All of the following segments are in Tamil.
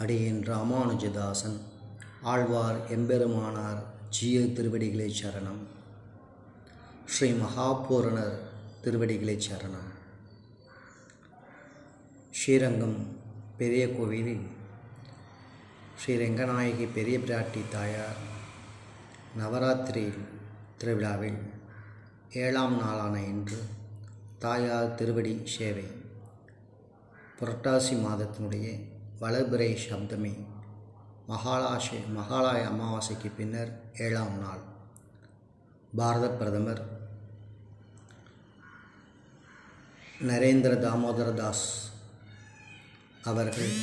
அடியேன் ராமானுஜதாசன். ஆழ்வார் எம்பெருமானார் ஜீய திருவடிகளை சரணம். ஸ்ரீ மகாபூரணர் திருவடிகளை சரணம். ஸ்ரீரங்கம் பெரிய கோவிலில் ஸ்ரீ ரங்கநாயகி பெரிய பிராட்டி தாயார். நவராத்திரி திருவிழாவில் ஏழாம் நாளான இன்று தாயார் திருவடி சேவை. புரட்டாசி மாதத்தினுடைய வளர்பிறை சப்தமி மகாலாஷே மகாலாய அமாவாசைக்கு பின்னர் ஏழாம் நாள். பாரத பிரதமர் நரேந்திர தாமோதர தாஸ் அவர்கள்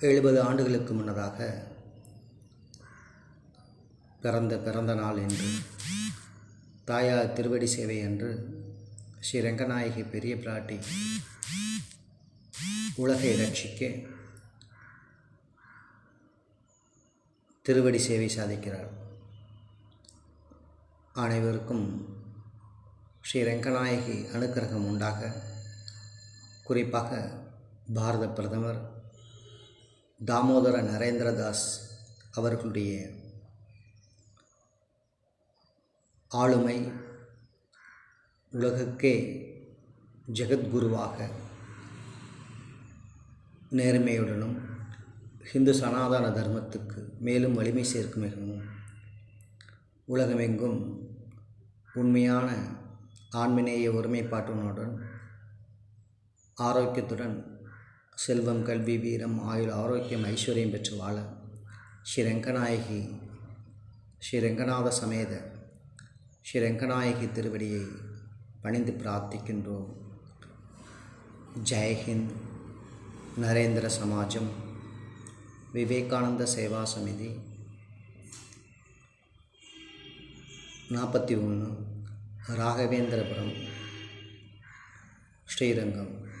எழுபது ஆண்டுகளுக்கு முன்னதாக பிறந்த பிறந்த நாள் என்று தாயார் திருவடி சேவை என்று ஸ்ரீ ரங்கநாயகி பெரிய பிராட்டி உலகை ரட்சிக்க திருவடி சேவை சாதிக்கிறார். அனைவருக்கும் ஸ்ரீ ரங்கநாயகி அனுக்கிரகம் உண்டாக குறிப்பாக பாரத பிரதமர் தாமோதர நரேந்திரதாஸ் அவர்களுடைய ஆளுமை உலகுக்கே ஜெகத்குருவாக நேர்மையுடனும் ஹிந்து சனாதன தர்மத்துக்கு மேலும் வலிமை சேர்க்கும் மிகவும் உலகமெங்கும் உண்மையான ஆண்மினேய ஒருமைப்பாட்டுடன் ஆரோக்கியத்துடன் செல்வம் கல்வி வீரம் ஆயுள் ஆரோக்கியம் ஐஸ்வர்யம் பெற்று வாழ ஸ்ரீ ரங்கநாயகி ஸ்ரீ ரங்கநாத சமேத ஸ்ரீ ரங்கநாயகி திருவடியை பணிந்து பிரார்த்திக்கின்றோம். ஜெயஹிந்த். நரேந்திர சமாஜம் விவேகானந்த சேவா சமிதி. நாற்பத்தி ஒன்று ராகவேந்திரபுரம் ஸ்ரீரங்கம்.